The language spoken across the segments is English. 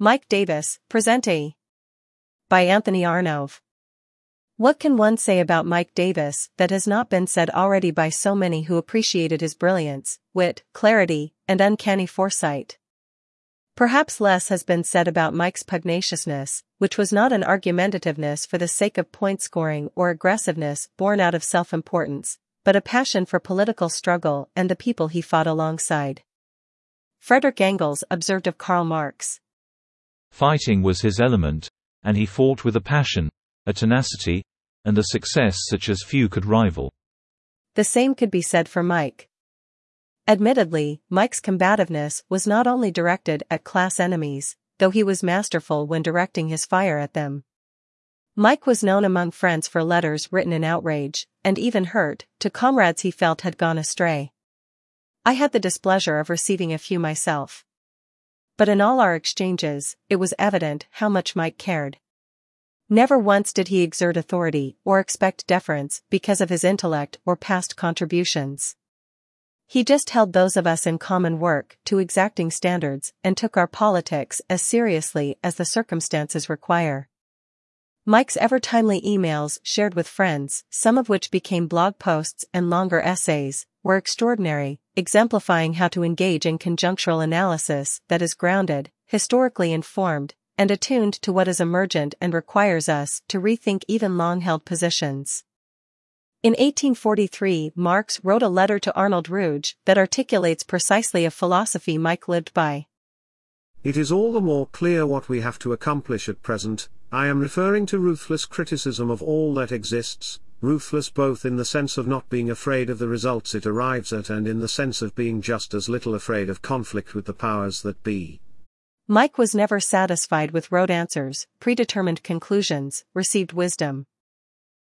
Mike Davis, Presente. By Anthony Arnove. What can one say about Mike Davis that has not been said already by so many who appreciated his brilliance, wit, clarity, and uncanny foresight? Perhaps less has been said about Mike's pugnaciousness, which was not an argumentativeness for the sake of point scoring or aggressiveness born out of self-importance, but a passion for political struggle and the people he fought alongside. Frederick Engels observed of Karl Marx. Fighting was his element, and he fought with a passion, a tenacity, and a success such as few could rival. The same could be said for Mike. Admittedly, Mike's combativeness was not only directed at class enemies, though he was masterful when directing his fire at them. Mike was known among friends for letters written in outrage, and even hurt, to comrades he felt had gone astray. I had the displeasure of receiving a few myself. But in all our exchanges, it was evident how much Mike cared. Never once did he exert authority or expect deference because of his intellect or past contributions. He just held those of us in common work to exacting standards and took our politics as seriously as the circumstances require. Mike's ever-timely emails shared with friends, some of which became blog posts and longer essays, were extraordinary, exemplifying how to engage in conjunctural analysis that is grounded, historically informed, and attuned to what is emergent and requires us to rethink even long-held positions. In 1843 Marx wrote a letter to Arnold Ruge that articulates precisely a philosophy Mike lived by. It is all the more clear what we have to accomplish at present, I am referring to ruthless criticism of all that exists, ruthless both in the sense of not being afraid of the results it arrives at and in the sense of being just as little afraid of conflict with the powers that be. Mike was never satisfied with rote answers, predetermined conclusions, received wisdom.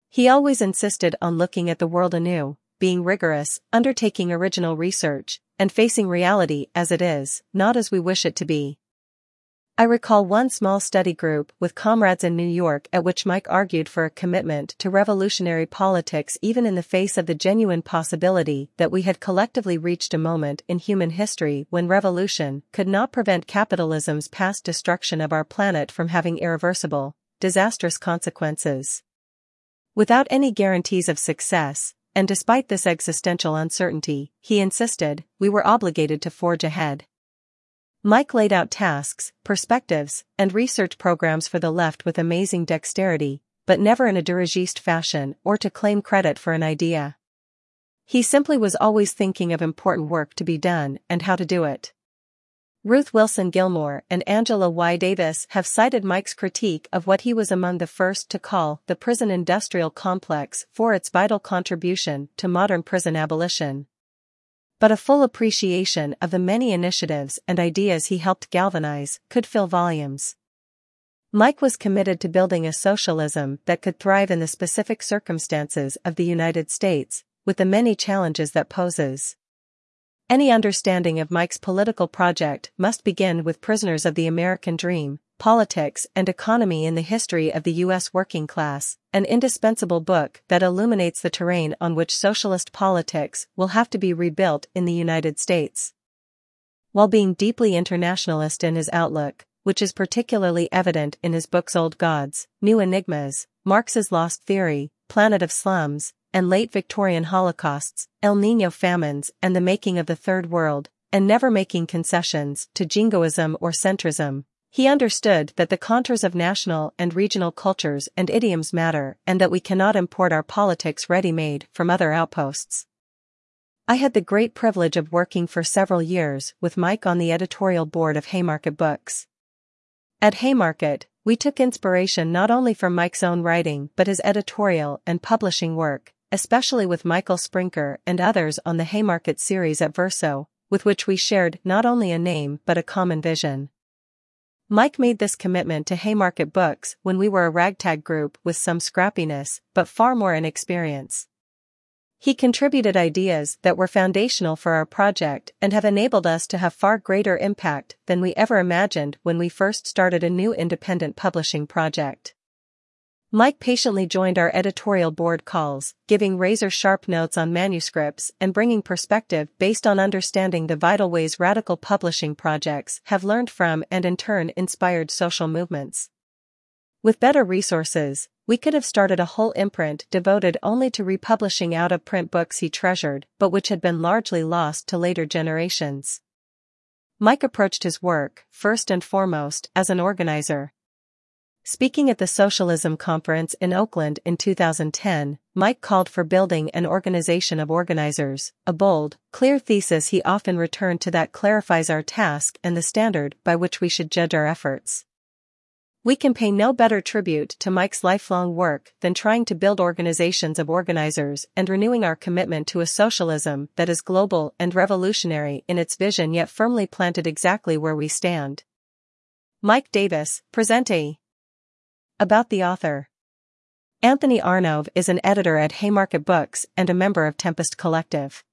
He always insisted on looking at the world anew, being rigorous, undertaking original research, and facing reality as it is, not as we wish it to be. I recall one small study group with comrades in New York at which Mike argued for a commitment to revolutionary politics even in the face of the genuine possibility that we had collectively reached a moment in human history when revolution could not prevent capitalism's past destruction of our planet from having irreversible, disastrous consequences. Without any guarantees of success, and despite this existential uncertainty, he insisted, we were obligated to forge ahead. Mike laid out tasks, perspectives, and research programs for the left with amazing dexterity, but never in a dirigiste fashion or to claim credit for an idea. He simply was always thinking of important work to be done and how to do it. Ruth Wilson Gilmore and Angela Y. Davis have cited Mike's critique of what he was among the first to call the prison industrial complex for its vital contribution to modern prison abolition but a full appreciation of the many initiatives and ideas he helped galvanize could fill volumes. Mike was committed to building a socialism that could thrive in the specific circumstances of the United States, with the many challenges that poses. Any understanding of Mike's political project must begin with Prisoners of the American Dream, Politics and Economy in the History of the U.S. Working Class, an indispensable book that illuminates the terrain on which socialist politics will have to be rebuilt in the United States. While being deeply internationalist in his outlook, which is particularly evident in his books Old Gods, New Enigmas, Marx's Lost Theory, Planet of Slums, and late Victorian Holocausts, El Nino famines and the making of the Third World, and never making concessions to jingoism or centrism, he understood that the contours of national and regional cultures and idioms matter and that we cannot import our politics ready-made from other outposts. I had the great privilege of working for several years with Mike on the editorial board of Haymarket Books. At Haymarket, we took inspiration not only from Mike's own writing but his editorial and publishing work, especially with Michael Sprinker and others on the Haymarket series at Verso, with which we shared not only a name but a common vision. Mike made this commitment to Haymarket Books when we were a ragtag group with some scrappiness, but far more inexperience. He contributed ideas that were foundational for our project and have enabled us to have far greater impact than we ever imagined when we first started a new independent publishing project. Mike patiently joined our editorial board calls, giving razor sharp notes on manuscripts and bringing perspective based on understanding the vital ways radical publishing projects have learned from and in turn inspired social movements. With better resources, we could have started a whole imprint devoted only to republishing out of print books he treasured but which had been largely lost to later generations. Mike approached his work, first and foremost, as an organizer. Speaking at the Socialism Conference in Oakland in 2010, Mike called for building an organization of organizers, a bold, clear thesis he often returned to that clarifies our task and the standard by which we should judge our efforts. We can pay no better tribute to Mike's lifelong work than trying to build organizations of organizers and renewing our commitment to a socialism that is global and revolutionary in its vision yet firmly planted exactly where we stand. Mike Davis, presente. About the author. Anthony Arnove is an editor at Haymarket Books and a member of Tempest Collective.